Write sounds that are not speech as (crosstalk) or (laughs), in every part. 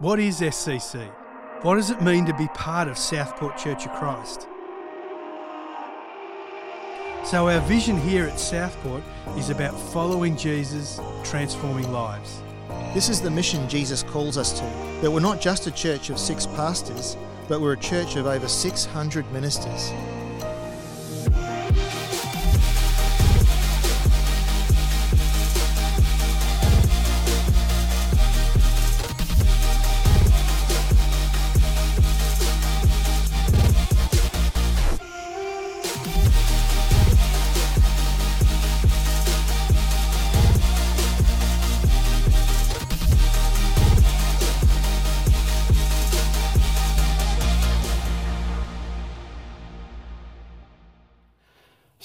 What is SCC? What does it mean to be part of Southport Church of Christ? So, our vision here at Southport is about following Jesus, transforming lives. This is the mission Jesus calls us to that we're not just a church of six pastors, but we're a church of over 600 ministers.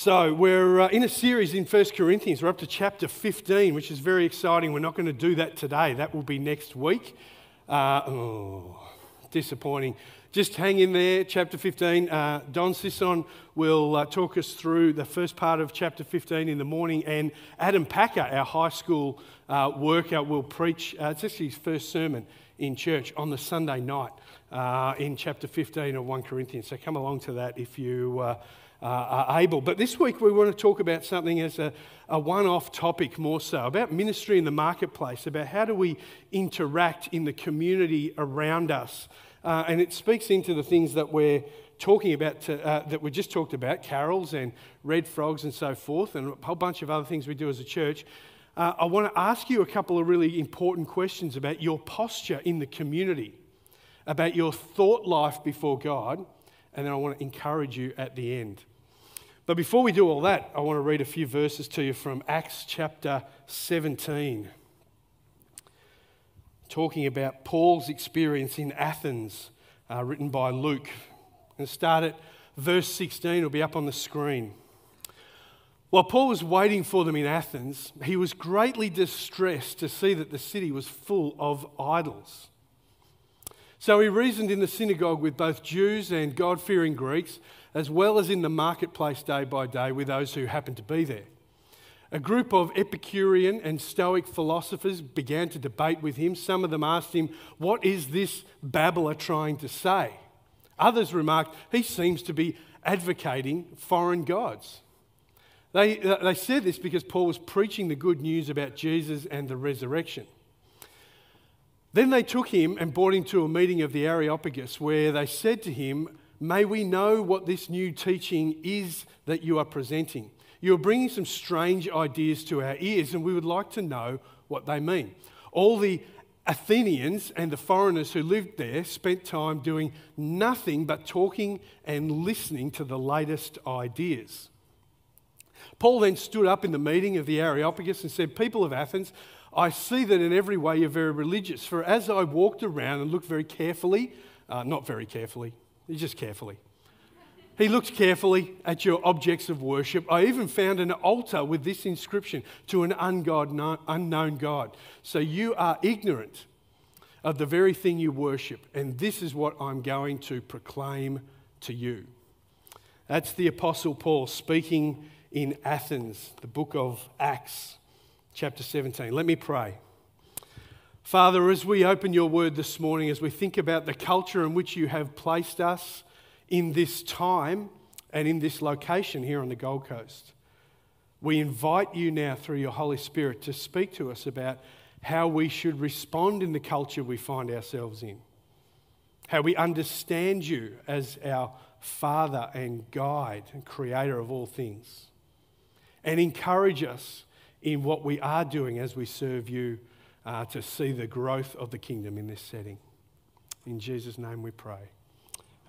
So, we're uh, in a series in 1 Corinthians. We're up to chapter 15, which is very exciting. We're not going to do that today, that will be next week. Uh, oh, disappointing. Just hang in there, chapter 15. Uh, Don Sisson will uh, talk us through the first part of chapter 15 in the morning, and Adam Packer, our high school uh, worker, will preach. Uh, it's actually his first sermon in church on the Sunday night in chapter 15 of 1 Corinthians. So, come along to that if you uh, are able. But this week we want to talk about something as a, a one off topic more so about ministry in the marketplace, about how do we interact in the community around us. Uh, and it speaks into the things that we're talking about, to, uh, that we just talked about carols and red frogs and so forth, and a whole bunch of other things we do as a church. Uh, I want to ask you a couple of really important questions about your posture in the community, about your thought life before God, and then I want to encourage you at the end. But before we do all that, I want to read a few verses to you from Acts chapter 17, talking about Paul's experience in Athens, uh, written by Luke. And start at verse 16, it'll be up on the screen. While Paul was waiting for them in Athens, he was greatly distressed to see that the city was full of idols. So he reasoned in the synagogue with both Jews and God fearing Greeks as well as in the marketplace day by day with those who happened to be there. A group of Epicurean and Stoic philosophers began to debate with him. Some of them asked him, What is this babbler trying to say? Others remarked, He seems to be advocating foreign gods. They, they said this because Paul was preaching the good news about Jesus and the resurrection. Then they took him and brought him to a meeting of the Areopagus, where they said to him, May we know what this new teaching is that you are presenting. You are bringing some strange ideas to our ears, and we would like to know what they mean. All the Athenians and the foreigners who lived there spent time doing nothing but talking and listening to the latest ideas. Paul then stood up in the meeting of the Areopagus and said, People of Athens, I see that in every way you're very religious. For as I walked around and looked very carefully, uh, not very carefully, just carefully. He looked carefully at your objects of worship. I even found an altar with this inscription to an ungod, unknown God. So you are ignorant of the very thing you worship, and this is what I'm going to proclaim to you. That's the Apostle Paul speaking in Athens, the book of Acts, chapter 17. Let me pray. Father, as we open your word this morning, as we think about the culture in which you have placed us in this time and in this location here on the Gold Coast, we invite you now through your Holy Spirit to speak to us about how we should respond in the culture we find ourselves in, how we understand you as our Father and guide and creator of all things, and encourage us in what we are doing as we serve you uh, to see the growth of the kingdom in this setting. In Jesus' name we pray.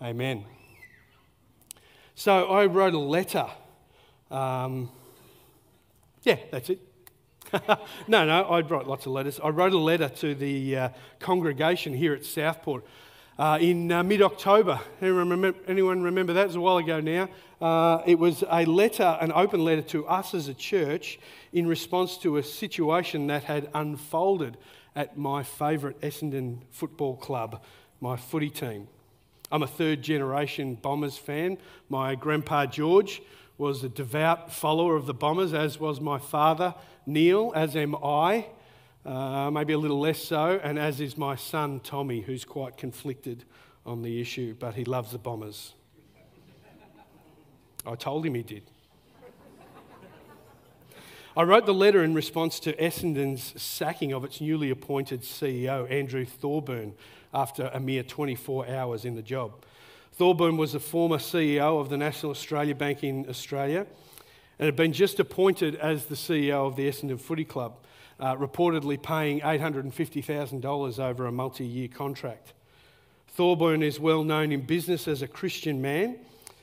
Amen. So I wrote a letter. Um, yeah, that's it. (laughs) no, no, I wrote lots of letters. I wrote a letter to the uh, congregation here at Southport uh, in uh, mid October. Anyone remember, that? It was a while ago now. Uh, it was a letter, an open letter to us as a church in response to a situation that had unfolded at my favourite Essendon football club, my footy team. I'm a third generation Bombers fan. My grandpa George was a devout follower of the Bombers, as was my father Neil, as am I. uh, maybe a little less so, and as is my son Tommy, who's quite conflicted on the issue, but he loves the Bombers. I told him he did. I wrote the letter in response to Essendon's sacking of its newly appointed CEO, Andrew Thorburn, after a mere 24 hours in the job. Thorburn was a former CEO of the National Australia Bank in Australia and had been just appointed as the CEO of the Essendon Footy Club, uh, reportedly paying $850,000 over a multi year contract. Thorburn is well known in business as a Christian man,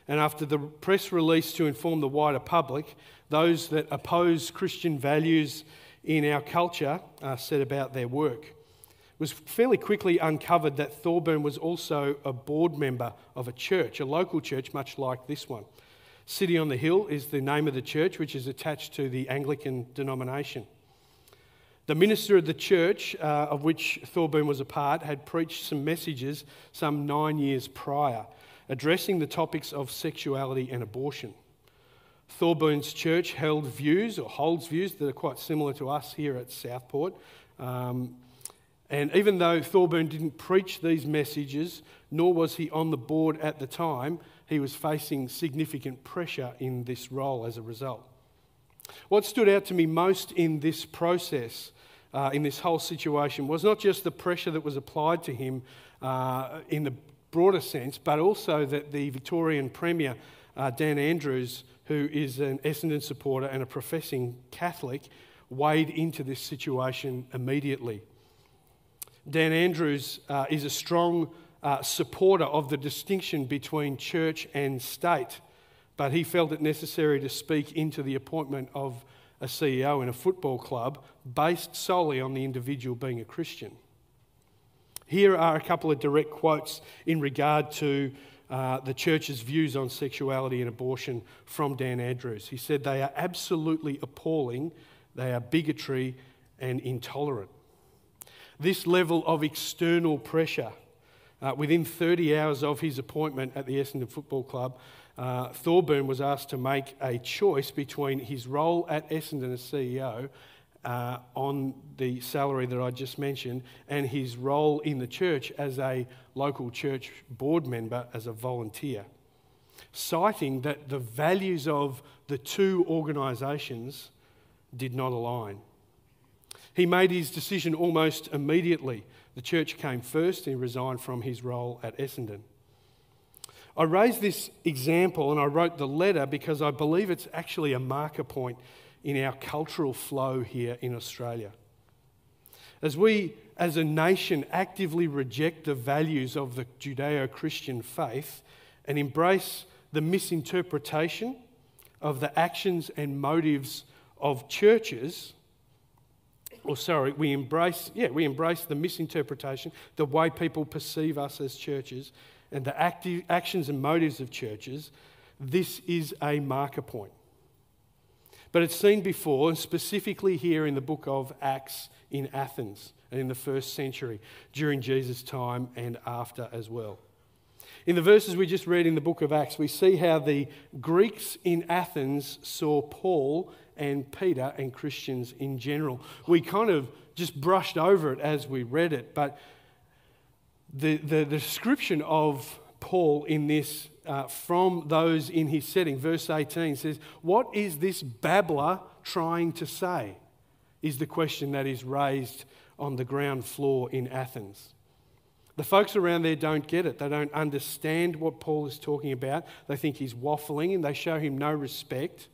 and after the press release to inform the wider public, those that oppose Christian values in our culture uh, set about their work. It was fairly quickly uncovered that Thorburn was also a board member of a church, a local church much like this one. City on the Hill is the name of the church, which is attached to the Anglican denomination. The minister of the church, uh, of which Thorburn was a part, had preached some messages some nine years prior, addressing the topics of sexuality and abortion. Thorburn's church held views or holds views that are quite similar to us here at Southport. Um, and even though Thorburn didn't preach these messages, nor was he on the board at the time, he was facing significant pressure in this role as a result. What stood out to me most in this process, uh, in this whole situation, was not just the pressure that was applied to him uh, in the broader sense, but also that the Victorian Premier, uh, Dan Andrews, who is an Essendon supporter and a professing Catholic, weighed into this situation immediately. Dan Andrews uh, is a strong uh, supporter of the distinction between church and state, but he felt it necessary to speak into the appointment of a CEO in a football club based solely on the individual being a Christian. Here are a couple of direct quotes in regard to uh, the church's views on sexuality and abortion from Dan Andrews. He said they are absolutely appalling, they are bigotry and intolerant. This level of external pressure, uh, within 30 hours of his appointment at the Essendon Football Club, uh, Thorburn was asked to make a choice between his role at Essendon as CEO uh, on the salary that I just mentioned and his role in the church as a local church board member as a volunteer, citing that the values of the two organisations did not align. He made his decision almost immediately. The church came first and he resigned from his role at Essendon. I raised this example and I wrote the letter because I believe it's actually a marker point in our cultural flow here in Australia. As we, as a nation, actively reject the values of the Judeo Christian faith and embrace the misinterpretation of the actions and motives of churches, or sorry, we embrace, yeah, we embrace the misinterpretation, the way people perceive us as churches, and the active, actions and motives of churches, this is a marker point. But it's seen before, and specifically here in the book of Acts in Athens and in the first century, during Jesus' time and after as well. In the verses we just read in the book of Acts, we see how the Greeks in Athens saw Paul and Peter and Christians in general. We kind of just brushed over it as we read it, but the, the, description of Paul in this uh, from those in his setting. Verse 18 says, What is this babbler trying to say? Is the question that is raised on the ground floor in Athens. The folks around there don't get it. They don't understand what Paul is talking about. They think he's waffling and they show him no respect.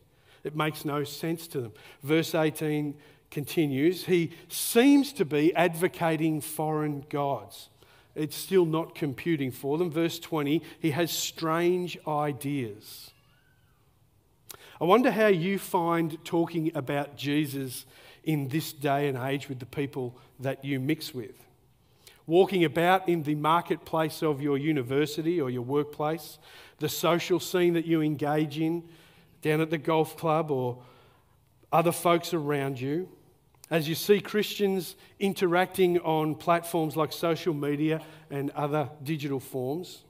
It makes no sense to them. Verse 18 continues He seems to be advocating foreign gods it's still not computing for them. Verse 20, he has strange ideas. I wonder how you find talking about Jesus in this day and age with the people that you mix with. Walking about in the marketplace of your university or your workplace, the social scene that you engage in, down at the golf club or other folks around you as you see Christians interacting on platforms like social media and other digital forms.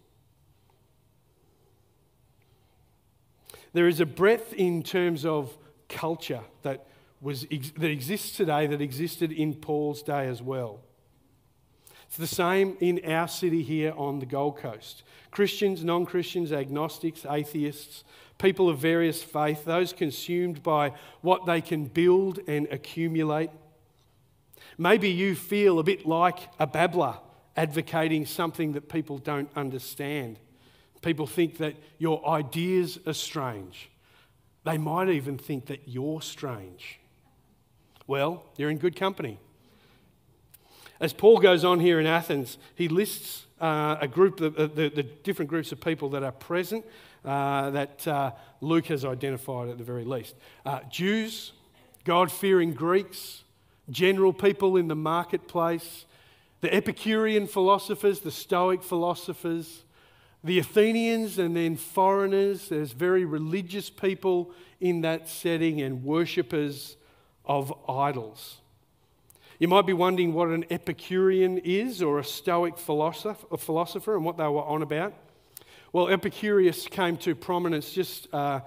There is a breadth in terms of culture that was, that exists today that existed in Paul's day as well. It's the same in our city here on the Gold Coast. Christians, non Christians, agnostics, atheists, people of various faith, those consumed by what they can build and accumulate. Maybe you feel a bit like a babbler advocating something that people don't understand. People think that your ideas are strange. They might even think that you're strange. Well, you're in good company. As Paul goes on here in Athens, he lists uh, a group, the, the, the, different groups of people that are present uh, that uh, Luke has identified at the very least uh, Jews, God fearing Greeks, general people in the marketplace, the Epicurean philosophers, the Stoic philosophers, the Athenians, and then foreigners. There's very religious people in that setting and worshippers of idols. You might be wondering what an Epicurean is or a Stoic philosopher and what they were on about. Well, Epicurus came to prominence just uh,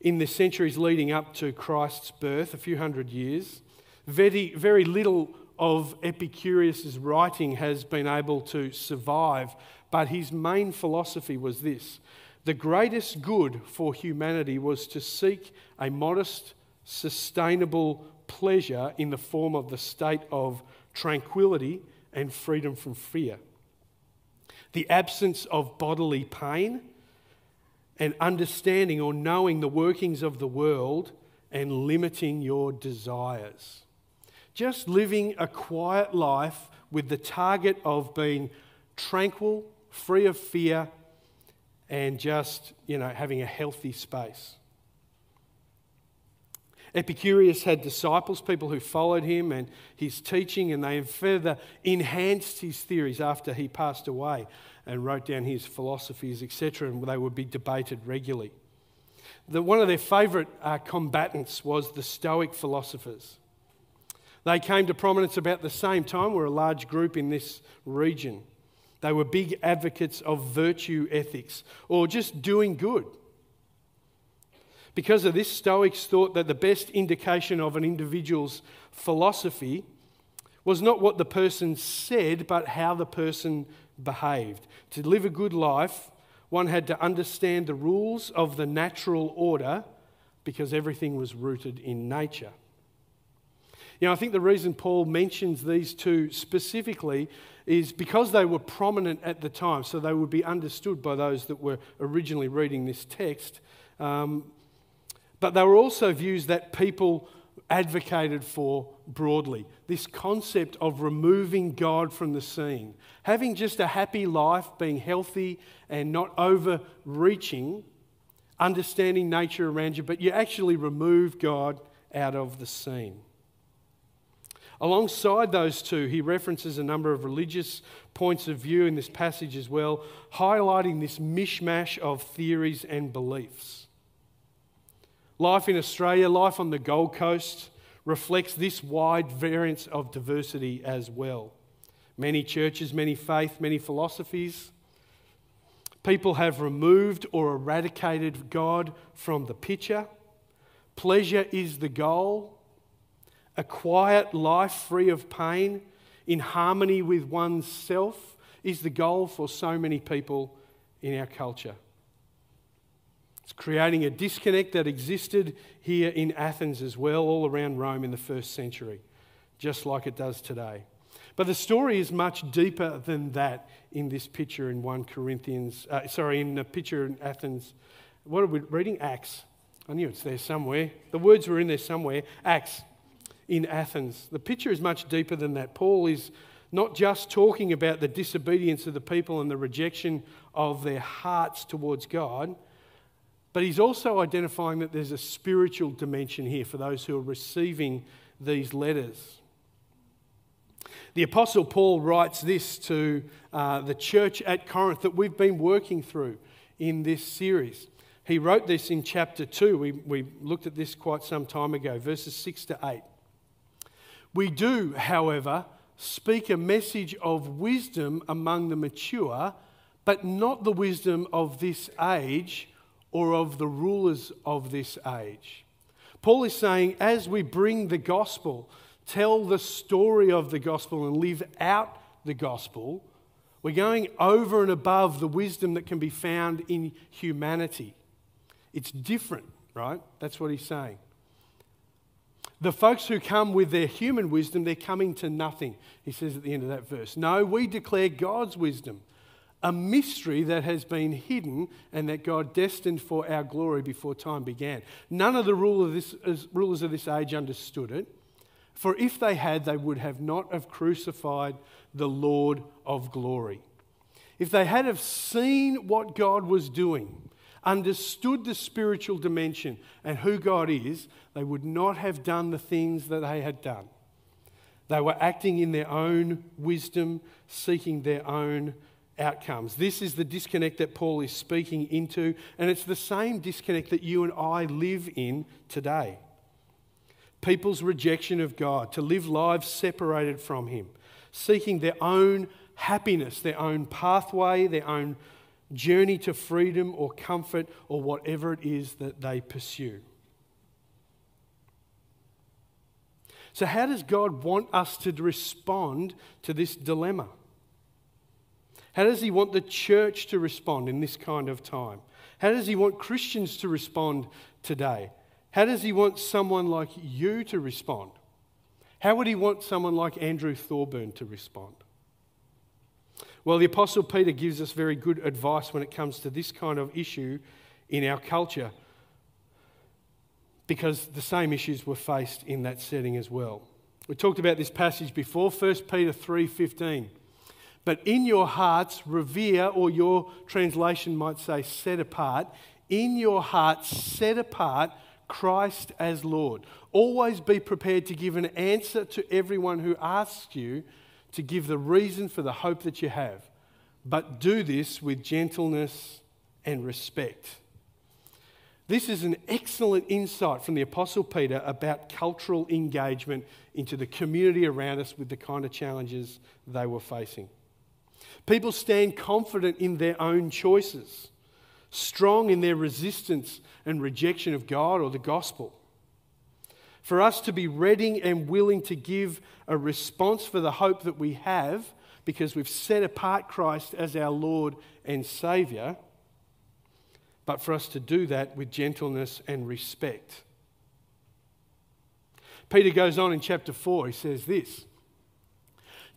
in the centuries leading up to Christ's birth, a few hundred years. Very, very little of Epicurus' writing has been able to survive, but his main philosophy was this the greatest good for humanity was to seek a modest, sustainable pleasure in the form of the state of tranquility and freedom from fear. The absence of bodily pain and understanding or knowing the workings of the world and limiting your desires. Just living a quiet life with the target of being tranquil, free of fear, and just, you know, having a healthy space. Epicurus had disciples, people who followed him and his teaching, and they further enhanced his theories after he passed away and wrote down his philosophies, etc., and they would be debated regularly. The, one of their favourite uh, combatants was the Stoic philosophers. They came to prominence about the same time, we're a large group in this region. They were big advocates of virtue ethics or just doing good. Because of this, Stoics thought that the best indication of an individual's philosophy was not what the person said, but how the person behaved. To live a good life, one had to understand the rules of the natural order because everything was rooted in nature. You know, I think the reason Paul mentions these two specifically is because they were prominent at the time, so they would be understood by those that were originally reading this text. Um, but they were also views that people advocated for broadly. This concept of removing God from the scene, having just a happy life, being healthy and not overreaching, understanding nature around you, but you actually remove God out of the scene. Alongside those two, he references a number of religious points of view in this passage as well, highlighting this mishmash of theories and beliefs. Life in Australia, life on the Gold Coast, reflects this wide variance of diversity as well. Many churches, many faiths, many philosophies. People have removed or eradicated God from the picture. Pleasure is the goal. A quiet life free of pain, in harmony with oneself, is the goal for so many people in our culture. It's creating a disconnect that existed here in Athens as well, all around Rome in the first century, just like it does today. But the story is much deeper than that in this picture in 1 Corinthians, uh, sorry, in the picture in Athens. What are we reading? Acts. I knew it's there somewhere. The words were in there somewhere. Acts in Athens. The picture is much deeper than that. Paul is not just talking about the disobedience of the people and the rejection of their hearts towards God but he's also identifying that there's a spiritual dimension here for those who are receiving these letters. The Apostle Paul writes this to uh, the church at Corinth that we've been working through in this series. He wrote this in chapter 2. We, we looked at this quite some time ago, verses 6 to 8. We do, however, speak a message of wisdom among the mature, but not the wisdom of this age or of the rulers of this age. Paul is saying, as we bring the gospel, tell the story of the gospel, and live out the gospel, we're going over and above the wisdom that can be found in humanity. It's different, right? That's what he's saying. The folks who come with their human wisdom, they're coming to nothing, he says at the end of that verse. No, we declare God's wisdom, a mystery that has been hidden and that God destined for our glory before time began. None of the rulers of this age understood it, for if they had, they would have not have crucified the Lord of glory. If they had have seen what God was doing, understood the spiritual dimension and who God is, they would not have done the things that they had done. They were acting in their own wisdom, seeking their own outcomes. This is the disconnect that Paul is speaking into, and it's the same disconnect that you and I live in today. People's rejection of God, to live lives separated from Him, seeking their own happiness, their own pathway, their own journey to freedom or comfort or whatever it is that they pursue. So, how does God want us to respond to this dilemma? How does He want the church to respond in this kind of time? How does He want Christians to respond today? How does He want someone like you to respond? How would He want someone like Andrew Thorburn to respond? Well, the Apostle Peter gives us very good advice when it comes to this kind of issue in our culture because the same issues were faced in that setting as well. We talked about this passage before, 1 Peter 3:15. But in your hearts revere or your translation might say set apart, in your hearts set apart Christ as Lord. Always be prepared to give an answer to everyone who asks you to give the reason for the hope that you have, but do this with gentleness and respect. This is an excellent insight from the Apostle Peter about cultural engagement into the community around us with the kind of challenges they were facing. People stand confident in their own choices, strong in their resistance and rejection of God or the gospel for us to be ready and willing to give a response for the hope that we have because we've set apart Christ as our Lord and Saviour, but for us to do that with gentleness and respect. Peter goes on in chapter 4, he says this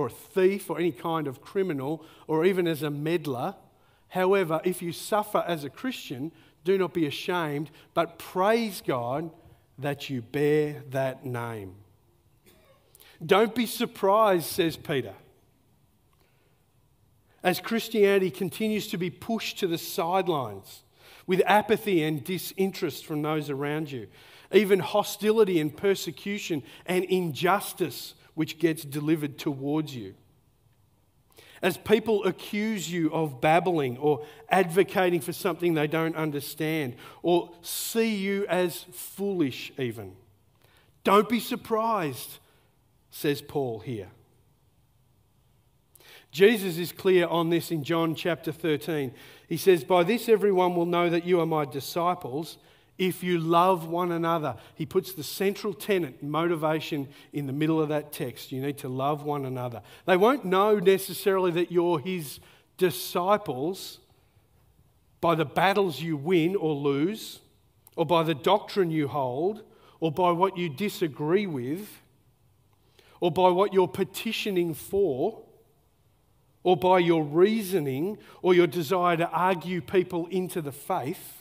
or a thief or any kind of criminal or even as a meddler. However, if you suffer as a Christian, do not be ashamed, but praise God that you bear that name. Don't be surprised, says Peter. As Christianity continues to be pushed to the sidelines with apathy and disinterest from those around you, even hostility and persecution and injustice which gets delivered towards you. As people accuse you of babbling or advocating for something they don't understand or see you as foolish, even. Don't be surprised says Paul here. Jesus is clear on this in John chapter 13. He says, By this everyone will know that you are my disciples if you love one another. He puts the central tenet, motivation, in the middle of that text. You need to love one another. They won't know necessarily that you're his disciples by the battles you win or lose, or by the doctrine you hold, or by what you disagree with or by what you're petitioning for, or by your reasoning or your desire to argue people into the faith.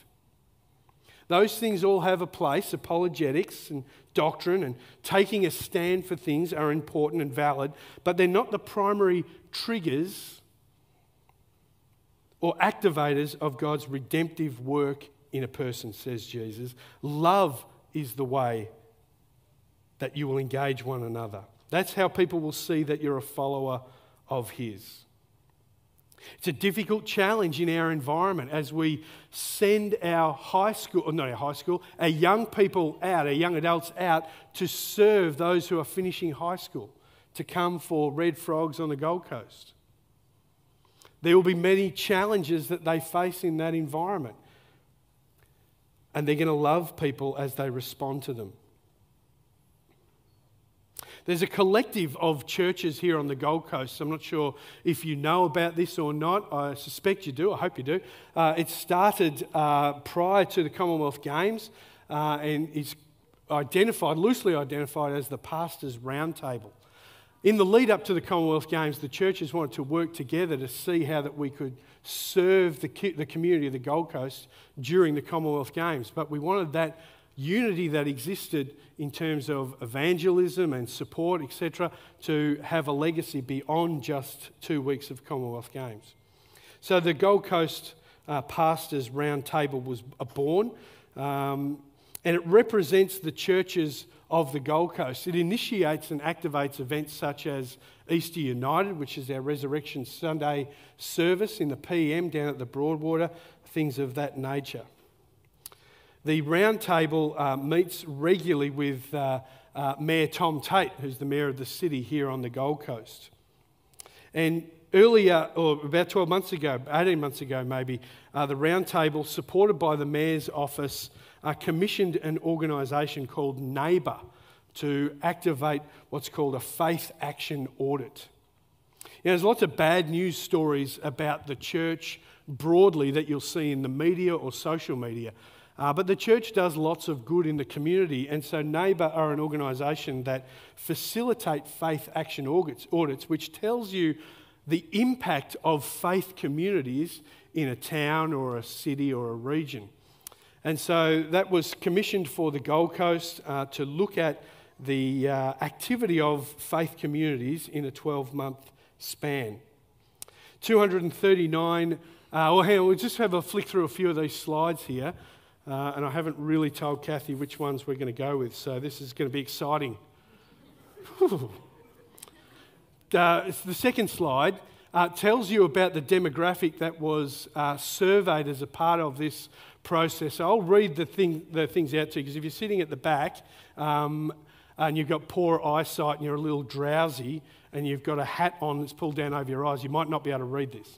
Those things all have a place. Apologetics and doctrine and taking a stand for things are important and valid, but they're not the primary triggers or activators of God's redemptive work in a person, says Jesus. Love is the way that you will engage one another. That's how people will see that you're a follower of His. It's a difficult challenge in our environment as we send our high school, not our high school, our young people out, our young adults out to serve those who are finishing high school, to come for Red Frogs on the Gold Coast. There will be many challenges that they face in that environment. And they're going to love people as they respond to them. There's a collective of churches here on the Gold Coast. I'm not sure if you know about this or not. I suspect you do. I hope you do. Uh, it started uh, prior to the Commonwealth Games uh, and is identified, loosely identified, as the Pastors' Roundtable. In the lead up to the Commonwealth Games, the churches wanted to work together to see how that we could serve the, the community of the Gold Coast during the Commonwealth Games. But we wanted that unity that existed in terms of evangelism and support, etc., to have a legacy beyond just two weeks of Commonwealth Games. So the Gold Coast uh, Pastors Roundtable was born, um, and it represents the churches of the Gold Coast. It initiates and activates events such as Easter United, which is our Resurrection Sunday service in the PM down at the Broadwater, things of that nature. The roundtable uh, meets regularly with uh, uh, Mayor Tom Tate, who's the mayor of the city here on the Gold Coast. And earlier, or about 12 months ago, 18 months ago maybe, uh, the roundtable, supported by the mayor's office, uh, commissioned an organisation called Neighbour to activate what's called a faith action audit. Know, there's lots of bad news stories about the church broadly that you'll see in the media or social media. Uh, but the church does lots of good in the community, and so Neighbour are an organisation that facilitate faith action audits, which tells you the impact of faith communities in a town or a city or a region. And so that was commissioned for the Gold Coast uh, to look at the uh, activity of faith communities in a 12 month span. 239, uh, well, hang on, we'll just have a flick through a few of these slides here. Uh, and I haven't really told Kathy which ones we're going to go with, so this is going to be exciting. (laughs) uh, the second slide uh, tells you about the demographic that was uh, surveyed as a part of this process. I'll read the, thing, the things out to you because if you're sitting at the back um, and you've got poor eyesight and you're a little drowsy and you've got a hat on that's pulled down over your eyes, you might not be able to read this.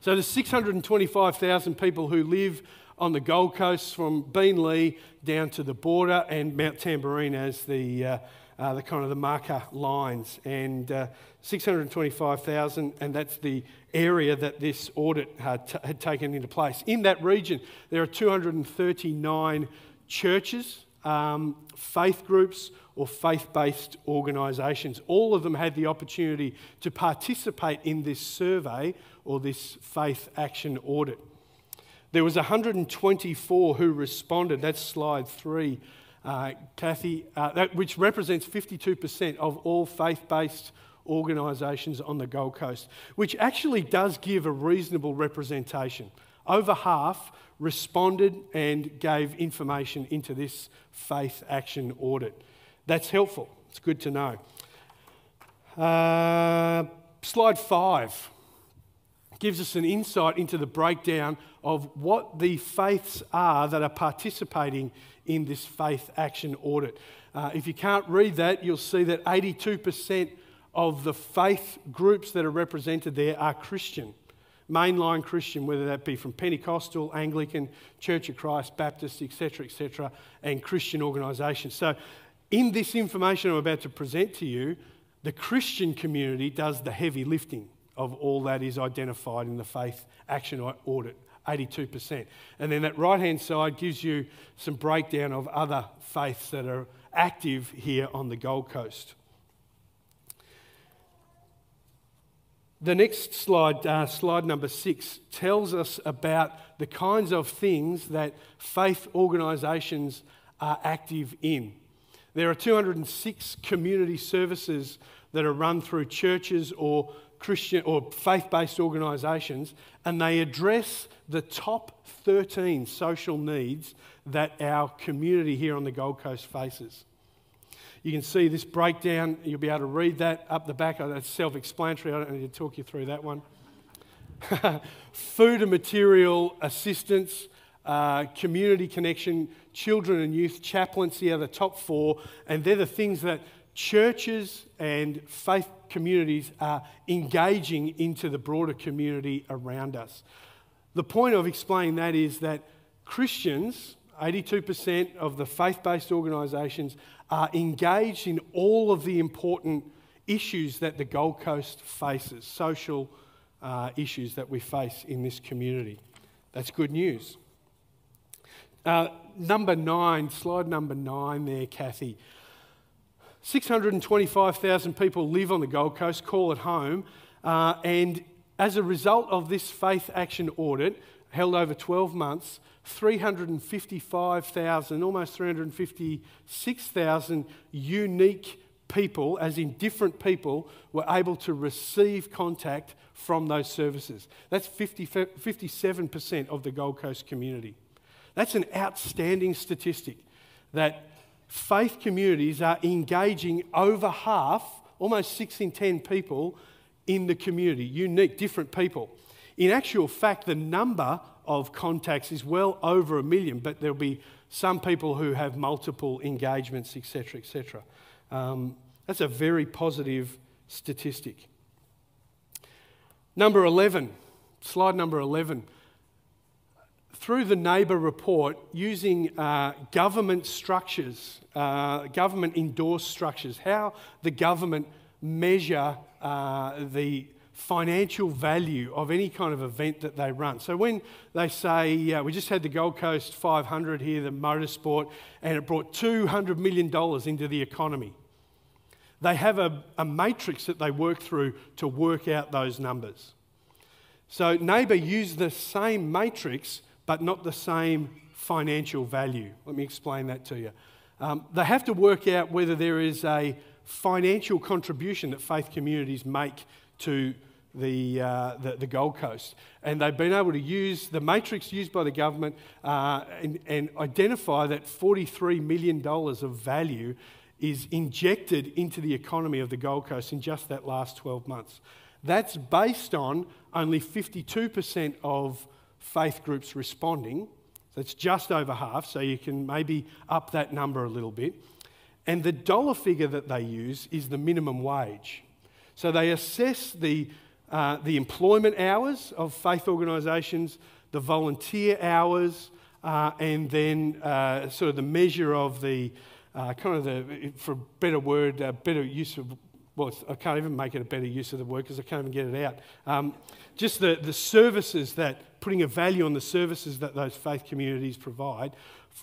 So there's 625,000 people who live on the Gold Coast from Beenleigh down to the border and Mount Tamborine as the, uh, uh, the kind of the marker lines. And uh, 625,000, and that's the area that this audit had, t- had taken into place. In that region, there are 239 churches, um, faith groups, or faith based organisations. All of them had the opportunity to participate in this survey or this faith action audit. There was 124 who responded. That's slide three, uh, Kathy, uh, that, which represents 52% of all faith-based organisations on the Gold Coast, which actually does give a reasonable representation. Over half responded and gave information into this faith action audit. That's helpful. It's good to know. Uh, slide five gives us an insight into the breakdown of what the faiths are that are participating in this faith action audit. Uh, if you can't read that, you'll see that 82% of the faith groups that are represented there are Christian, mainline Christian, whether that be from Pentecostal, Anglican, Church of Christ, Baptist, etc., etc., and Christian organisations. So, in this information I'm about to present to you, the Christian community does the heavy lifting of all that is identified in the faith action audit, 82%. And then that right hand side gives you some breakdown of other faiths that are active here on the Gold Coast. The next slide, uh, slide number six, tells us about the kinds of things that faith organisations are active in. There are 206 community services that are run through churches or Christian or faith based organisations, and they address the top 13 social needs that our community here on the Gold Coast faces. You can see this breakdown. You'll be able to read that up the back. That's self explanatory. I don't need to talk you through that one. (laughs) Food and material assistance, uh, community connection, children and youth chaplaincy are the top four, and they're the things that churches and faith communities are engaging into the broader community around us. The point of explaining that is that Christians, 82% of the faith based organisations, are engaged in all of the important issues that the Gold Coast faces, social uh, issues that we face in this community. That's good news. Uh, number nine, slide number nine there, Kathy. 625,000 people live on the Gold Coast, call it home, uh, and as a result of this faith action audit, held over 12 months, 355,000, almost 356,000 unique people, as in different people, were able to receive contact from those services. That's 50, 57% of the Gold Coast community. That's an outstanding statistic that faith communities are engaging over half, almost six in 10 people in the community, unique, different people. In actual fact, the number of contacts is well over a million, but there'll be some people who have multiple engagements, etc., etc. Um, that's a very positive statistic. Number 11, slide number 11. Through the NABER report, using uh, government structures, uh, government endorsed structures, how the government measure uh, the financial value of any kind of event that they run. So when they say, uh, we just had the Gold Coast 500 here, the motorsport, and it brought $200 million into the economy. They have a, a matrix that they work through to work out those numbers. So NABER used the same matrix, but not the same financial value. Let me explain that to you. Um, they have to work out whether there is a financial contribution that faith communities make to the, uh, the, the, Gold Coast. And they've been able to use the matrix used by the government uh, and, and identify that $43 million of value is injected into the economy of the Gold Coast in just that last 12 months. That's based on only 52% of faith groups responding. That's just over half, so you can maybe up that number a little bit. And the dollar figure that they use is the minimum wage. So they assess the, uh, the employment hours of faith organisations, the volunteer hours, uh, and then uh, sort of the measure of the uh, kind of the, for a better word, uh, better use of, well, I can't even make it a better use of the word because I can't even get it out. Um, just the, the services that, putting a value on the services that those faith communities provide,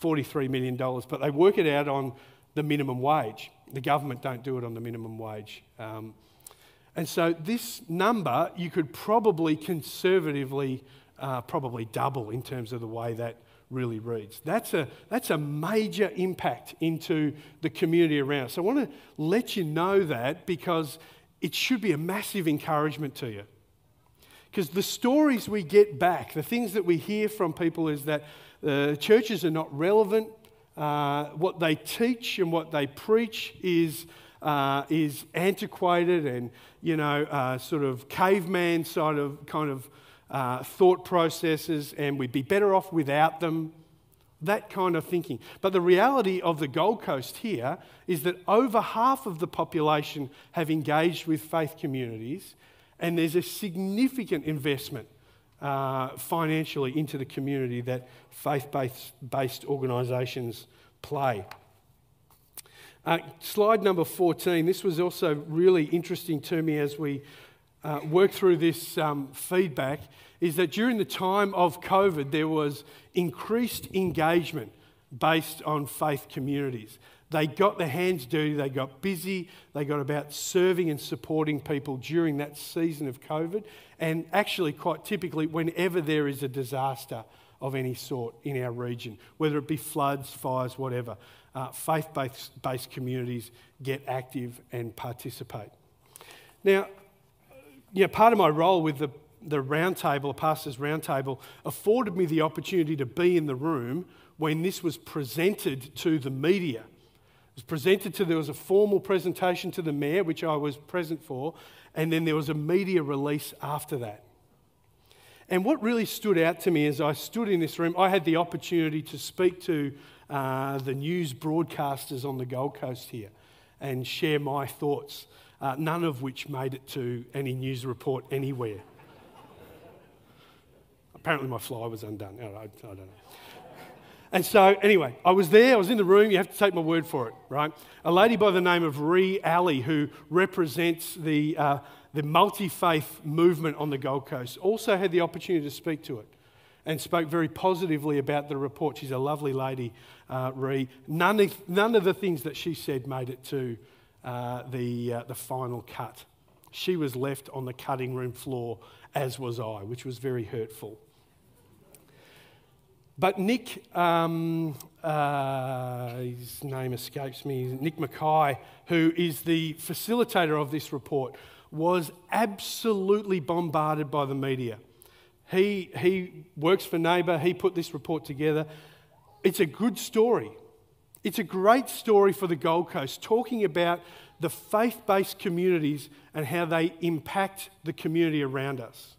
$43 million, but they work it out on the minimum wage. The government don't do it on the minimum wage. Um, and so this number you could probably conservatively uh, probably double in terms of the way that really reads. That's a, that's a major impact into the community around us. So I want to let you know that because it should be a massive encouragement to you. Because the stories we get back, the things that we hear from people is that uh, churches are not relevant. Uh, what they teach and what they preach is uh, is antiquated and, you know, uh, sort of caveman side of kind of uh, thought processes, and we'd be better off without them. That kind of thinking. But the reality of the Gold Coast here is that over half of the population have engaged with faith communities, and there's a significant investment uh, financially into the community that faith based organisations play. Uh, slide number 14. This was also really interesting to me as we uh, work through this um, feedback. Is that during the time of COVID, there was increased engagement based on faith communities. They got their hands dirty, they got busy, they got about serving and supporting people during that season of COVID, and actually, quite typically, whenever there is a disaster of any sort in our region, whether it be floods, fires, whatever uh, faith based communities get active and participate. Now, you know, part of my role with the, the roundtable, the pastor's roundtable, afforded me the opportunity to be in the room when this was presented to the media. It was presented to, there was a formal presentation to the mayor, which I was present for, and then there was a media release after that. And what really stood out to me as I stood in this room, I had the opportunity to speak to uh, the news broadcasters on the Gold Coast here and share my thoughts, uh, none of which made it to any news report anywhere. Apparently, my fly was undone. I, I don't know. And so, anyway, I was there, I was in the room, you have to take my word for it, right? A lady by the name of Ree Alley, who represents the, uh, the multi faith movement on the Gold Coast, also had the opportunity to speak to it and spoke very positively about the report. She's a lovely lady, uh, Ree. None of, none of the things that she said made it to uh, the, uh, the final cut. She was left on the cutting room floor, as was I, which was very hurtful. But Nick, um, uh, his name escapes me, Nick Mackay, who is the facilitator of this report, was absolutely bombarded by the media. He, he works for Neighbour, he put this report together. It's a good story. It's a great story for the Gold Coast, talking about the faith based communities and how they impact the community around us.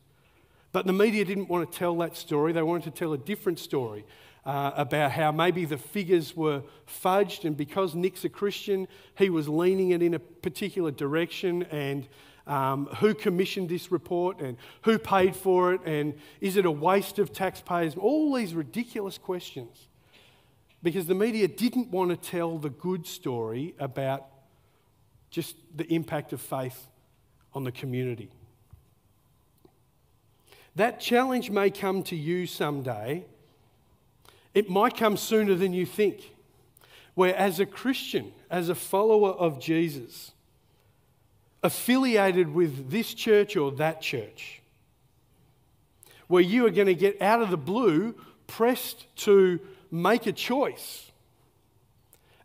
But the media didn't want to tell that story. They wanted to tell a different story uh, about how maybe the figures were fudged, and because Nick's a Christian, he was leaning it in a particular direction, and um, who commissioned this report, and who paid for it, and is it a waste of taxpayers? All these ridiculous questions. Because the media didn't want to tell the good story about just the impact of faith on the community. That challenge may come to you someday. It might come sooner than you think. Where, as a Christian, as a follower of Jesus, affiliated with this church or that church, where you are going to get out of the blue pressed to make a choice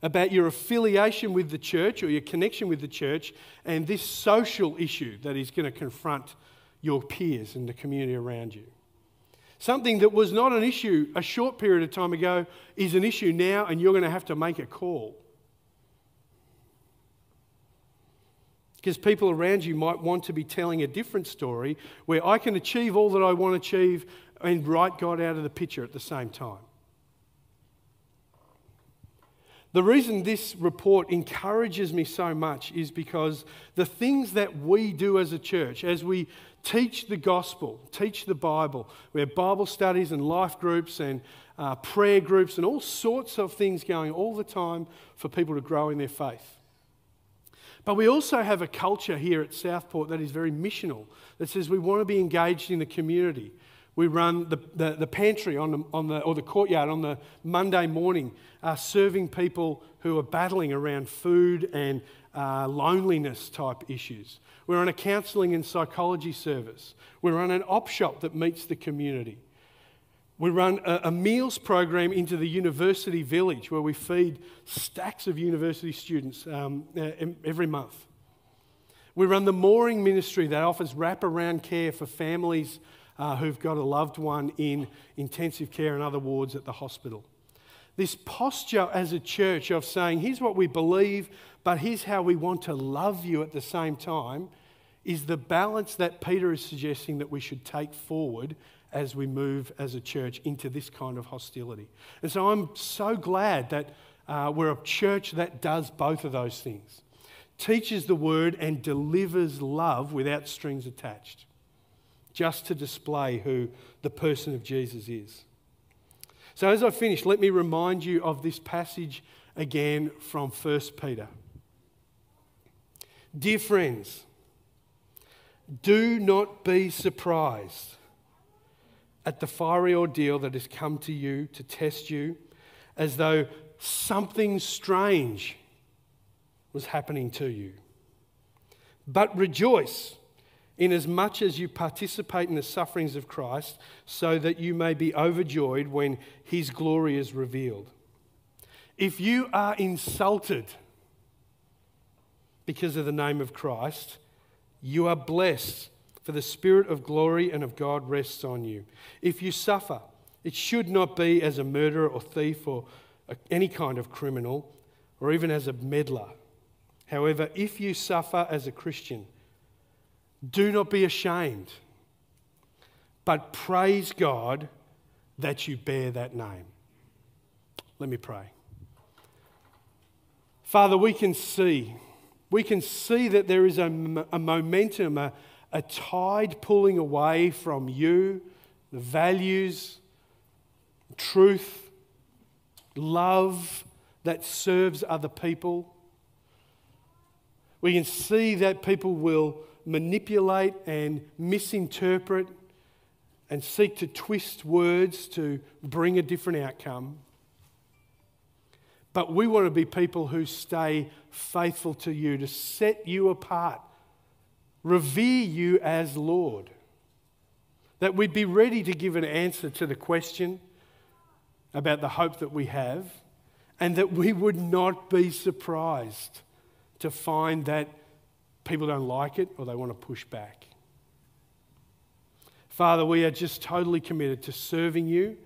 about your affiliation with the church or your connection with the church and this social issue that is going to confront your peers and the community around you. Something that was not an issue a short period of time ago is an issue now, and you're going to have to make a call. Because people around you might want to be telling a different story where I can achieve all that I want to achieve and write God out of the picture at the same time. The reason this report encourages me so much is because the things that we do as a church, as we teach the gospel, teach the Bible. We have Bible studies and life groups and uh, prayer groups and all sorts of things going all the time for people to grow in their faith. But we also have a culture here at Southport that is very missional, that says we want to be engaged in the community. We run the, the, the pantry on the, on the, or the courtyard on the Monday morning, uh, serving people who are battling around food and uh, loneliness type issues. We're on a counselling and psychology service. We run an op shop that meets the community. We run a, a, meals program into the university village where we feed stacks of university students um, every month. We run the mooring ministry that offers wraparound care for families uh, who've got a loved one in intensive care and other wards at the hospital. This posture as a church of saying, here's what we believe, but here's how we want to love you at the same time is the balance that Peter is suggesting that we should take forward as we move as a church into this kind of hostility. And so I'm so glad that uh, we're a church that does both of those things teaches the word and delivers love without strings attached, just to display who the person of Jesus is. So, as I finish, let me remind you of this passage again from 1 Peter. Dear friends, do not be surprised at the fiery ordeal that has come to you to test you, as though something strange was happening to you. But rejoice inasmuch as you participate in the sufferings of Christ, so that you may be overjoyed when his glory is revealed. If you are insulted, because of the name of Christ, you are blessed, for the Spirit of glory and of God rests on you. If you suffer, it should not be as a murderer or thief or any kind of criminal, or even as a meddler. However, if you suffer as a Christian, do not be ashamed, but praise God that you bear that name. Let me pray. Father, we can see, we can see that there is a, a momentum, a, a tide pulling away from you, the values, truth, love that serves other people. We can see that people will manipulate and misinterpret and seek to twist words to bring a different outcome. But we want to be people who stay faithful to you, to set you apart, revere you as Lord. That we'd be ready to give an answer to the question about the hope that we have, and that we would not be surprised to find that people don't like it or they want to push back. Father, we are just totally committed to serving you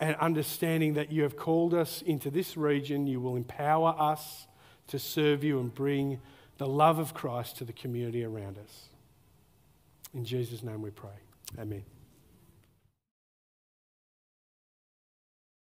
and understanding that you have called us into this region. You will empower us to serve you and bring the love of Christ to the community around us. In Jesus' name we pray. Amen.